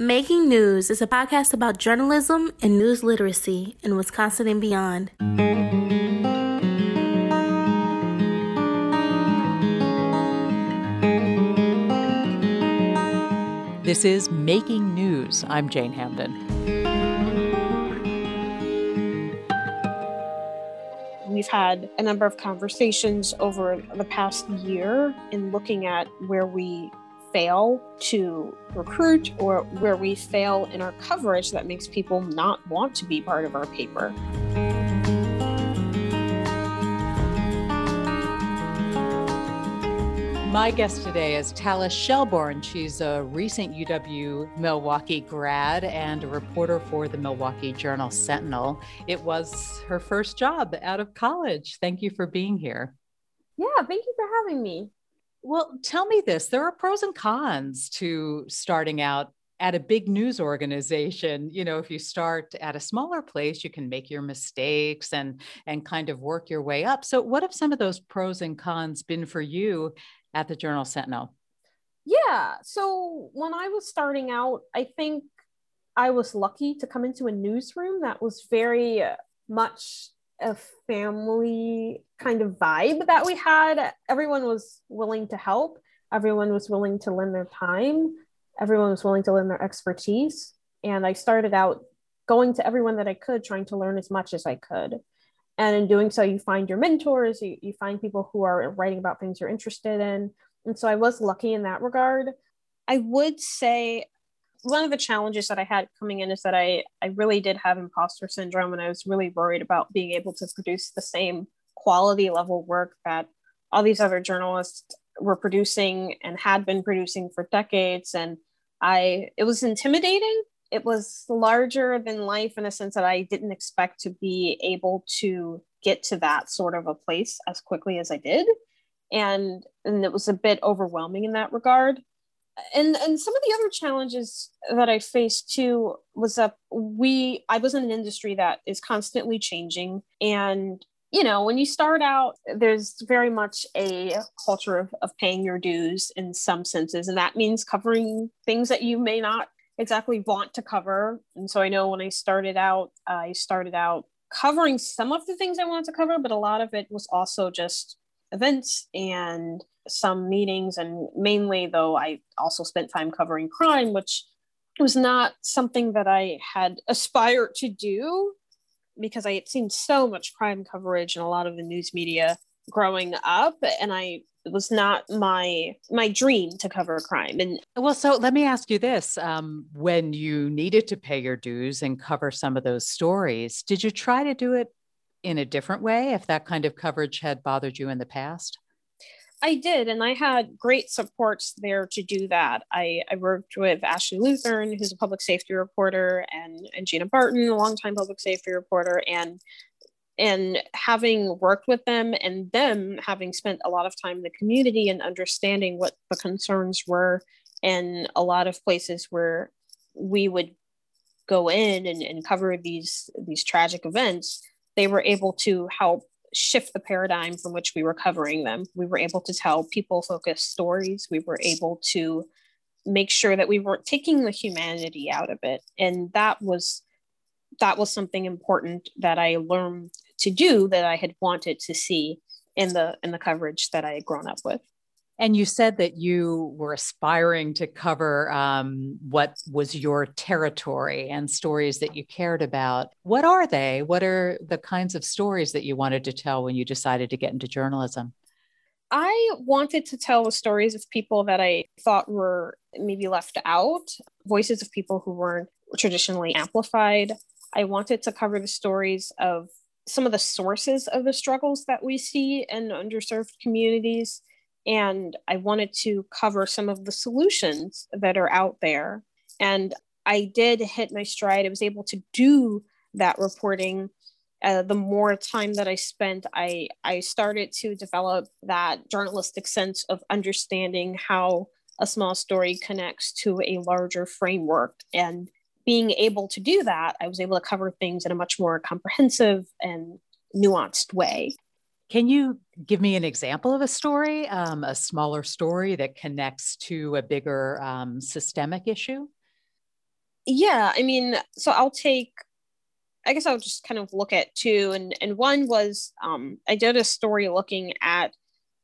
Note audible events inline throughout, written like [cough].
Making News is a podcast about journalism and news literacy in Wisconsin and beyond. This is Making News. I'm Jane Hamden. We've had a number of conversations over the past year in looking at where we fail to recruit or where we fail in our coverage that makes people not want to be part of our paper. My guest today is Talis Shelbourne. She's a recent UW Milwaukee grad and a reporter for the Milwaukee Journal Sentinel. It was her first job out of college. Thank you for being here. Yeah, thank you for having me. Well, tell me this there are pros and cons to starting out at a big news organization. You know if you start at a smaller place you can make your mistakes and and kind of work your way up. So what have some of those pros and cons been for you at the journal sentinel? Yeah so when i was starting out i think i was lucky to come into a newsroom that was very uh, much a family kind of vibe that we had. Everyone was willing to help, everyone was willing to lend their time, everyone was willing to lend their expertise. And I started out going to everyone that I could, trying to learn as much as I could. And in doing so, you find your mentors, you, you find people who are writing about things you're interested in. And so I was lucky in that regard. I would say one of the challenges that I had coming in is that I, I really did have imposter syndrome and I was really worried about being able to produce the same quality level work that all these other journalists were producing and had been producing for decades. And I, it was intimidating. It was larger than life in a sense that I didn't expect to be able to get to that sort of a place as quickly as I did. And, and it was a bit overwhelming in that regard and and some of the other challenges that I faced too was that we I was in an industry that is constantly changing. And you know when you start out there's very much a culture of, of paying your dues in some senses. And that means covering things that you may not exactly want to cover. And so I know when I started out I started out covering some of the things I wanted to cover but a lot of it was also just events and some meetings. And mainly though i also spent time covering crime which was not something that i had aspired to do because i had seen so much crime coverage in a lot of the news media growing up. And i it was not my my dream to cover crime. And well so let me ask you this um, when you needed to pay your dues and cover some of those stories did you try to do it in a different way if that kind of coverage had bothered you in the past I did, and I had great supports there to do that. I, I worked with Ashley Luthern, who's a public safety reporter, and, and Gina Barton, a longtime public safety reporter, and and having worked with them and them having spent a lot of time in the community and understanding what the concerns were in a lot of places where we would go in and, and cover these these tragic events they were able to help shift the paradigm from which we were covering them. We were able to tell people focused stories. We were able to make sure that we weren't taking the humanity out of it. And that was that was something important that I learned to do that I had wanted to see in the in the coverage that I had grown up with. And you said that you were aspiring to cover um, what was your territory and stories that you cared about. What are they? What are the kinds of stories that you wanted to tell when you decided to get into journalism? I wanted to tell the stories of people that I thought were maybe left out, voices of people who weren't traditionally amplified. I wanted to cover the stories of some of the sources of the struggles that we see in underserved communities and I wanted to cover some of the solutions that are out there. And I did hit my stride. I was able to do that reporting. Uh, the more time that I spent, I, I started to develop that journalistic sense of understanding how a small story connects to a larger framework. And being able to do that, I was able to cover things in a much more comprehensive and nuanced way. Can you give me an example of a story, um, a smaller story that connects to a bigger um, systemic issue? Yeah, I mean, so I'll take I guess I'll just kind of look at two and and one was um I did a story looking at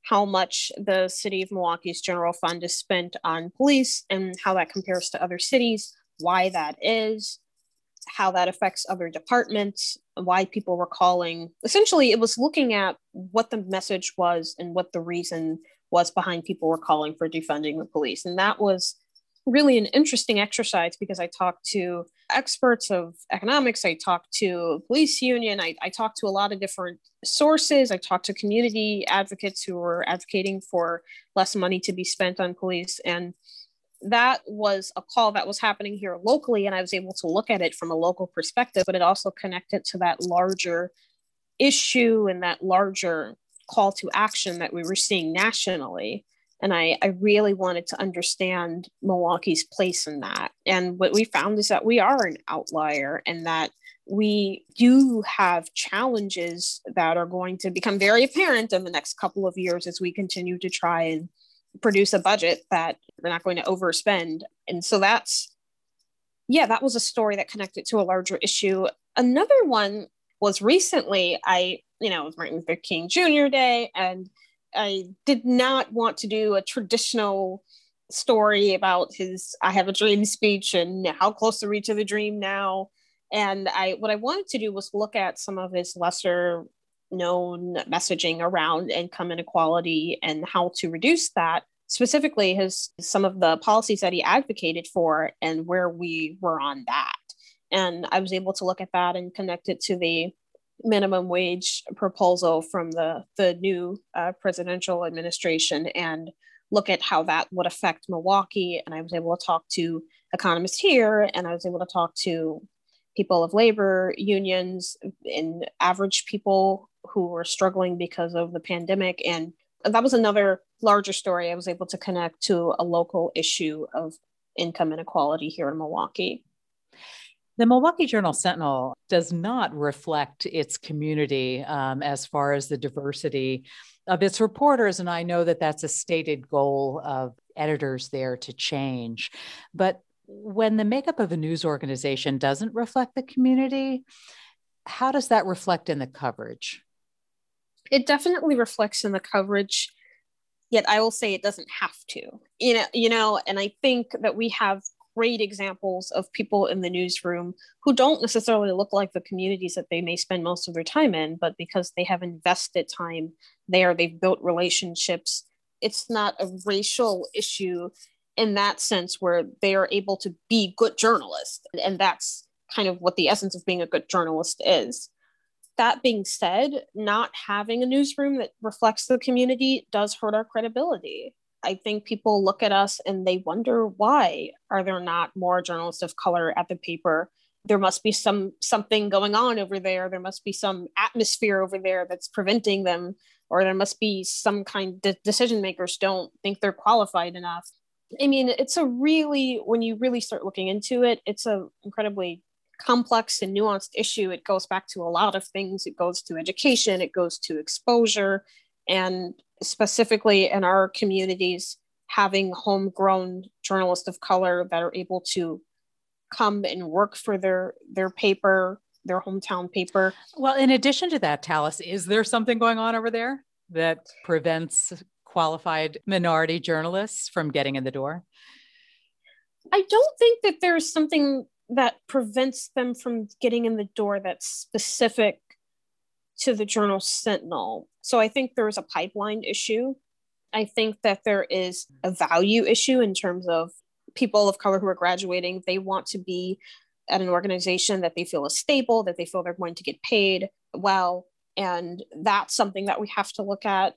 how much the city of Milwaukee's general fund is spent on police and how that compares to other cities, why that is, how that affects other departments, why people were calling. Essentially, it was looking at what the message was and what the reason was behind people were calling for defunding the police. And that was really an interesting exercise because I talked to experts of economics, I talked to police union, I, I talked to a lot of different sources, I talked to community advocates who were advocating for less money to be spent on police. And that was a call that was happening here locally and i was able to look at it from a local perspective but it also connected to that larger issue and that larger call to action that we were seeing nationally. And I, I really wanted to understand milwaukee's place in that. And what we found is that we are an outlier and that we do have challenges that are going to become very apparent in the next couple of years as we continue to try and produce a budget that they're not going to overspend. And so that's, yeah, that was a story that connected to a larger issue. Another one was recently, I, you know, it was Martin Luther King Jr. Day, and I did not want to do a traditional story about his I have a dream speech and how close are we to the dream now. And I what I wanted to do was look at some of his lesser known messaging around income inequality and how to reduce that specifically his some of the policies that he advocated for and where we were on that. And i was able to look at that and connect it to the minimum wage proposal from the the new uh, presidential administration and look at how that would affect milwaukee. And i was able to talk to economists here and i was able to talk to people of labor unions and average people who were struggling because of the pandemic. And that was another larger story. I was able to connect to a local issue of income inequality here in Milwaukee. The Milwaukee Journal Sentinel does not reflect its community um, as far as the diversity of its reporters. And I know that that's a stated goal of editors there to change. But when the makeup of a news organization doesn't reflect the community, how does that reflect in the coverage? It definitely reflects in the coverage yet i will say it doesn't have to. You know you know and i think that we have great examples of people in the newsroom who don't necessarily look like the communities that they may spend most of their time in but because they have invested time there they've built relationships. It's not a racial issue in that sense where they are able to be good journalists and that's kind of what the essence of being a good journalist is that being said, not having a newsroom that reflects the community does hurt our credibility. I think people look at us and they wonder why are there not more journalists of color at the paper? There must be some something going on over there. There must be some atmosphere over there that's preventing them, or there must be some kind of decision makers don't think they're qualified enough. I mean, it's a really when you really start looking into it, it's a incredibly complex and nuanced issue. It goes back to a lot of things. It goes to education, it goes to exposure, and specifically in our communities, having homegrown journalists of color that are able to come and work for their their paper their hometown paper well in addition to that Talis is there something going on over there that prevents qualified minority journalists from getting in the door i don't think that there's something that prevents them from getting in the door that's specific to the journal Sentinel. So I think there is a pipeline issue. I think that there is a value issue in terms of people of color who are graduating. They want to be at an organization that they feel is stable, that they feel they're going to get paid well. And that's something that we have to look at.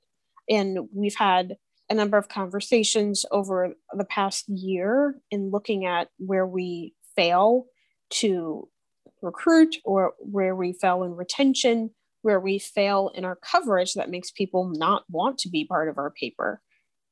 And we've had a number of conversations over the past year in looking at where we fail to recruit or where we fail in retention, where we fail in our coverage that makes people not want to be part of our paper.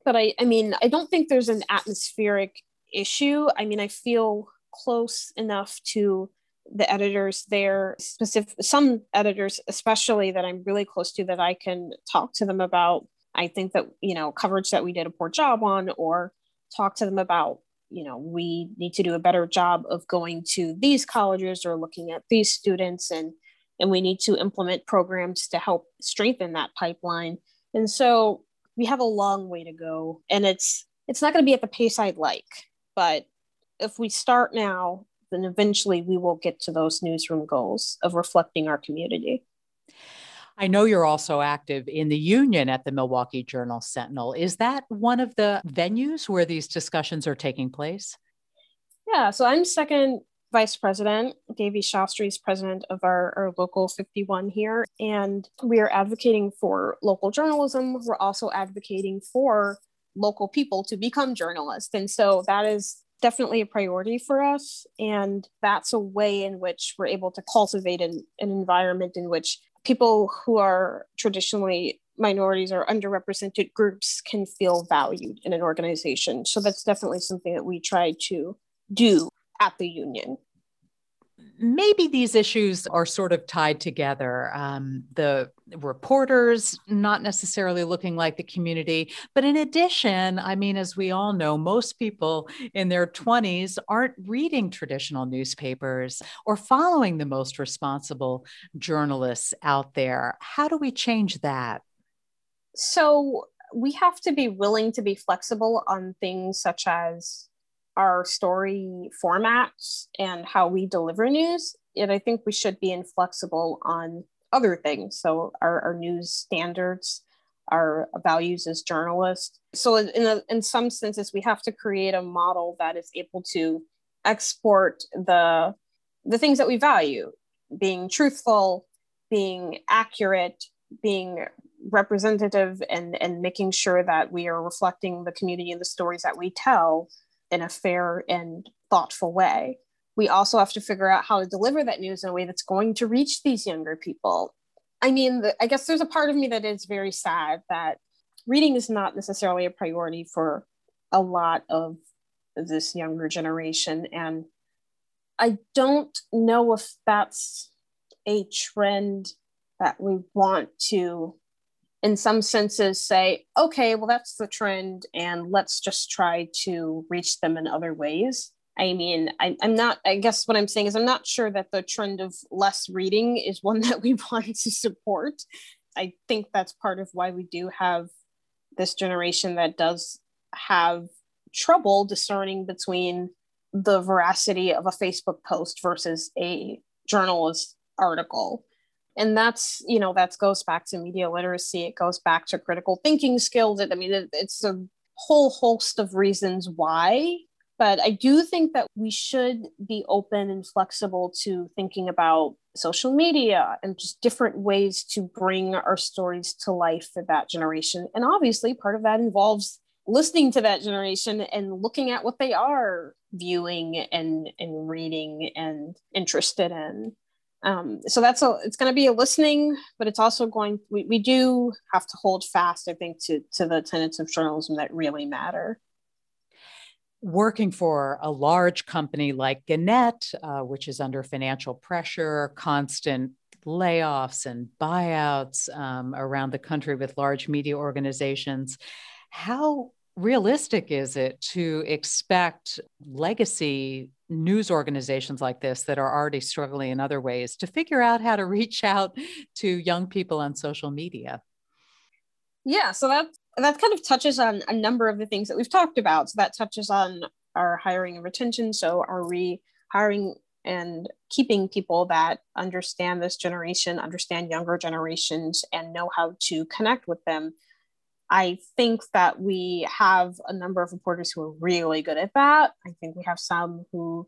But I, I mean, I don't think there's an atmospheric issue. I mean, I feel close enough to the editors there specific some editors especially that i'm really close to that i can talk to them about i think that you know coverage that we did a poor job on or talk to them about you know we need to do a better job of going to these colleges or looking at these students and and we need to implement programs to help strengthen that pipeline. And so we have a long way to go and it's it's not going to be at the pace i'd like but if we start now then eventually we will get to those newsroom goals of reflecting our community I know you're also active in the union at the Milwaukee Journal Sentinel. Is that one of the venues where these discussions are taking place? Yeah, so I'm second vice president. Devi Shastri is president of our, our local 51 here, and we are advocating for local journalism. We're also advocating for local people to become journalists. And so that is definitely a priority for us. And that's a way in which we're able to cultivate an, an environment in which people who are traditionally minorities or underrepresented groups can feel valued in an organization. So that's definitely something that we try to do at the union maybe these issues are sort of tied together. Um, the reporters not necessarily looking like the community, but in addition, I mean, as we all know, most people in their 20s aren't reading traditional newspapers or following the most responsible journalists out there. How do we change that? So, we have to be willing to be flexible on things such as our story formats and how we deliver news. And I think we should be inflexible on other things. So our, our news standards, our values as journalists. So in, a, in some senses, we have to create a model that is able to export the the things that we value, being truthful, being accurate, being representative and, and making sure that we are reflecting the community and the stories that we tell in a fair and thoughtful way. We also have to figure out how to deliver that news in a way that's going to reach these younger people. I mean, the, I guess there's a part of me that is very sad that reading is not necessarily a priority for a lot of this younger generation. And I don't know if that's a trend that we want to in some senses say, okay, well, that's the trend, and let's just try to reach them in other ways. I mean, I, am not, I guess what I'm saying is, I'm not sure that the trend of less reading is one [laughs] that we want to support. I think that's part of why we do have this generation that does have trouble discerning between the veracity of a Facebook post versus a journalist article and that's you know that goes back to media literacy. It goes back to critical thinking skills. I mean it, it's a whole host of reasons why. But i do think that we should be open and flexible to thinking about social media and just different ways to bring our stories to life for that generation. And obviously part of that involves listening to that generation and looking at what they are viewing and and reading and interested in um, so that's a it's going to be a listening but it's also going we, we do have to hold fast i think to to the tenets of journalism that really matter. Working for a large company like gannett uh, which is under financial pressure constant layoffs and buyouts um, around the country with large media organizations how realistic is it to expect legacy news organizations like this that are already struggling in other ways to figure out how to [laughs] reach out to young people on social media? Yeah, so that that kind of touches on a number of the things that we've talked about. So that touches on our hiring and retention. So are we hiring and keeping people that understand this generation, understand younger generations, and know how to connect with them I think that we have a number of reporters who are really good at that. I think we have some who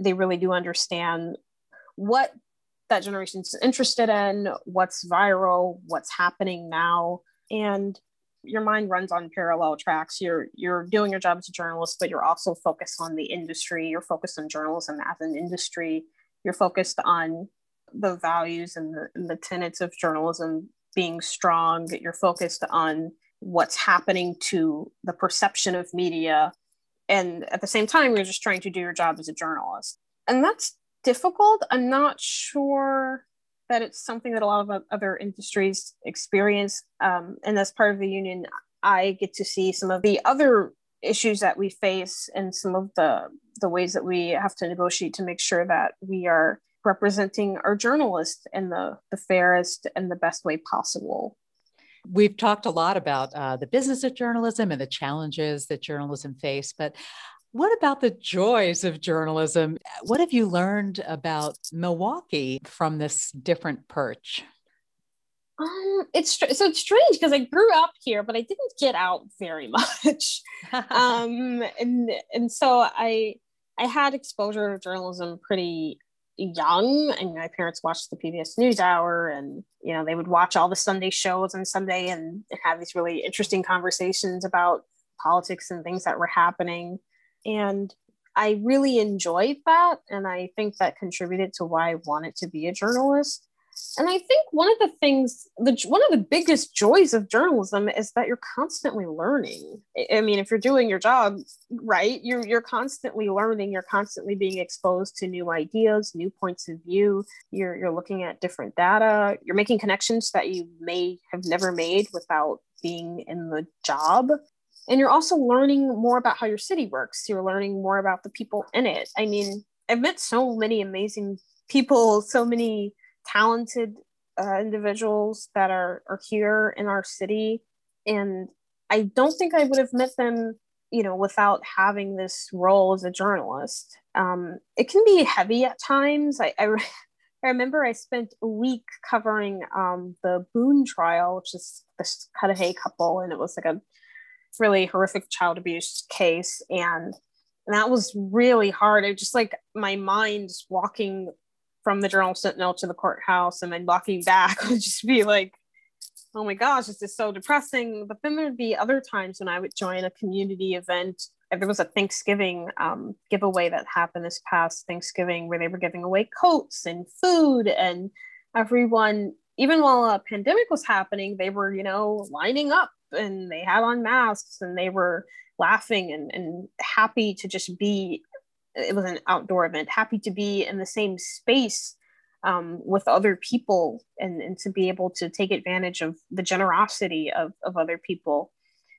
they really do understand what that generation is interested in, what's viral, what's happening now, and your mind runs on parallel tracks. You're you're doing your job as a journalist, but you're also focused on the industry. You're focused on journalism as an industry. You're focused on the values and the, and the tenets of journalism being strong. You're focused on what's happening to the perception of media. And at the same time you're just trying to do your job as a journalist. And that's difficult. I'm not sure that it's something that a lot of other industries experience. Um, and as part of the union i get to see some of the other issues that we face and some of the the ways that we have to negotiate to make sure that we are representing our journalists in the, the fairest and the best way possible. We've talked a lot about uh, the business of journalism and the challenges that journalism face, but what about the joys of journalism? What have you learned about Milwaukee from this different perch? Um, it's so it's strange because I grew up here, but I didn't get out very [laughs] much. [laughs] um, and and so I I had exposure to journalism pretty young and my parents watched the PBS NewsHour and you know they would watch all the Sunday shows on Sunday and have these really interesting conversations about politics and things that were happening. And I really enjoyed that and I think that contributed to why I wanted to be a journalist and I think one of the things, the one of the biggest joys of journalism is that you're constantly learning. I mean, if you're doing your job right, you're you're constantly learning. You're constantly being exposed to new ideas, new points of view. You're you're looking at different data. You're making connections that you may have never made without being in the job. And you're also learning more about how your city works. You're learning more about the people in it. I mean, I've met so many amazing people, so many talented uh, individuals that are, are here in our city. And I don't think I would have met them, you know, without having this role as a journalist. Um, it can be heavy at times. I, I, I remember I spent a week covering um, the Boone trial, which is this Cudahy couple, and it was like a really horrific child abuse case. And and that was really hard. I just like my mind walking from the Journal Sentinel to the courthouse and then walking back [laughs] would just be like, oh my gosh, this is so depressing. But then there'd be other times when I would join a community event. There was a Thanksgiving um, giveaway that happened this past Thanksgiving where they were giving away coats and food, and everyone, even while a pandemic was happening, they were, you know, lining up and they had on masks and they were laughing and, and happy to just be it was an outdoor event happy to be in the same space um, with other people and, and to be able to take advantage of the generosity of, of other people.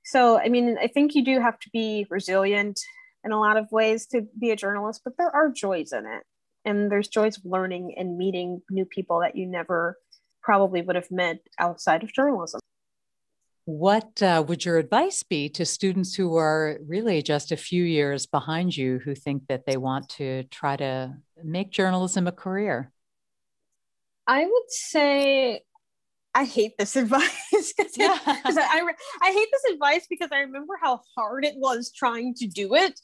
So i mean i think you do have to be resilient in a lot of ways to be a journalist but there are joys in it. And there's joys of learning and meeting new people that you never probably would have met outside of journalism what uh, would your advice be to students who are really just a few years behind you who think that they want to try to make journalism a career? I would say I hate this [laughs] advice because yeah. I, I, I hate this advice because I remember how hard it was trying to do it.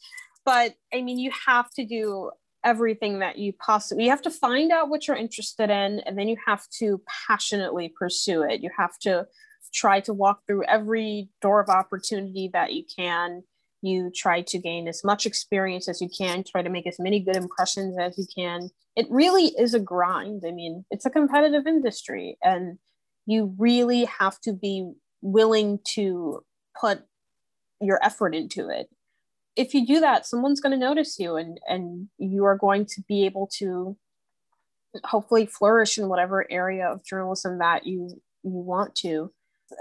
But I mean, you have to do everything that you possibly you have to find out what you're interested in and then you have to passionately pursue it you have to try to walk through every door of opportunity that you can. You try to gain as much experience as you can, try to make as many good impressions as you can. It really is a grind. I mean, it's a competitive industry, and you really have to be willing to put your effort into it. If you do that, someone's going to notice you, and, and you are going to be able to hopefully flourish in whatever area of journalism that you you want to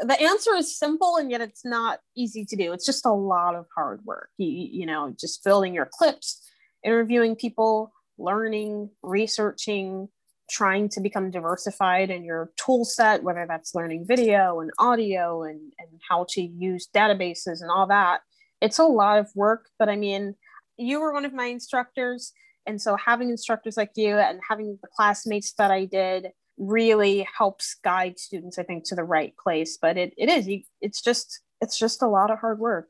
the answer is simple and yet it's not easy to do. It's just a lot of hard work. You, you know just building your clips interviewing people learning researching trying to become diversified in your tool set whether that's learning video and audio and, and how to use databases and all that. It's a lot of work but i mean you were one of my instructors. And so having instructors like you and having the classmates that i did really helps guide students i think to the right place but it, it is it's just it's just a lot of hard work.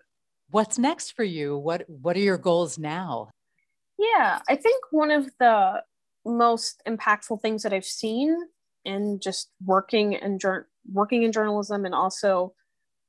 What's next for you? What what are your goals now? Yeah i think one of the most impactful things that i've seen in just working and working in journalism and also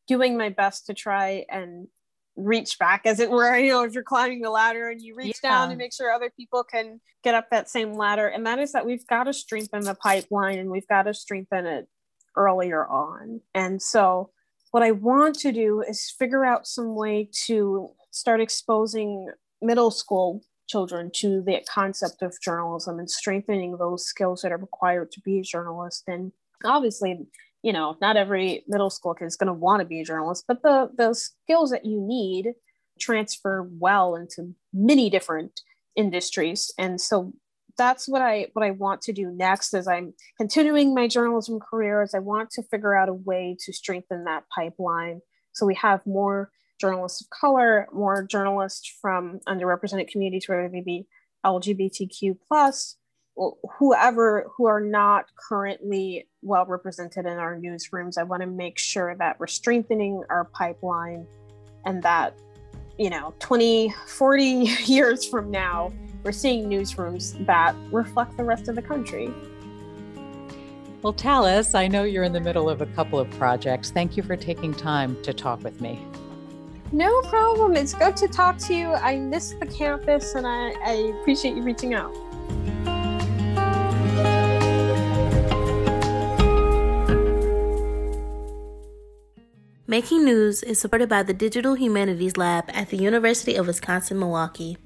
doing my best to try and reach back as it were. [laughs] You know if you're climbing the ladder and you reach yeah. down to make sure other people can get up that same ladder. And that is that we've got to strengthen the pipeline and we've got to strengthen it earlier on. And so what i want to do is figure out some way to start exposing middle school children to the concept of journalism and strengthening those skills that are required to be a journalist. And obviously you know, not every middle school kid is going to want to be a journalist, but the the skills that you need transfer well into many different industries. And so that's what I what I want to do next as I'm continuing my journalism career as I want to figure out a way to strengthen that pipeline so we have more journalists of color, more journalists from underrepresented communities, whether they be LGBTQ plus, whoever who are not currently well represented in our newsrooms. I want to make sure that we're strengthening our pipeline and that, you know, 20, 40 [laughs] years from now, we're seeing newsrooms that reflect the rest of the country. Well, Talis, I know you're in the middle of a couple of projects. Thank you for taking time to talk with me. No problem. It's good to talk to you. I miss the campus and I, I appreciate you reaching out. Making News is supported by the Digital Humanities Lab at the University of Wisconsin Milwaukee.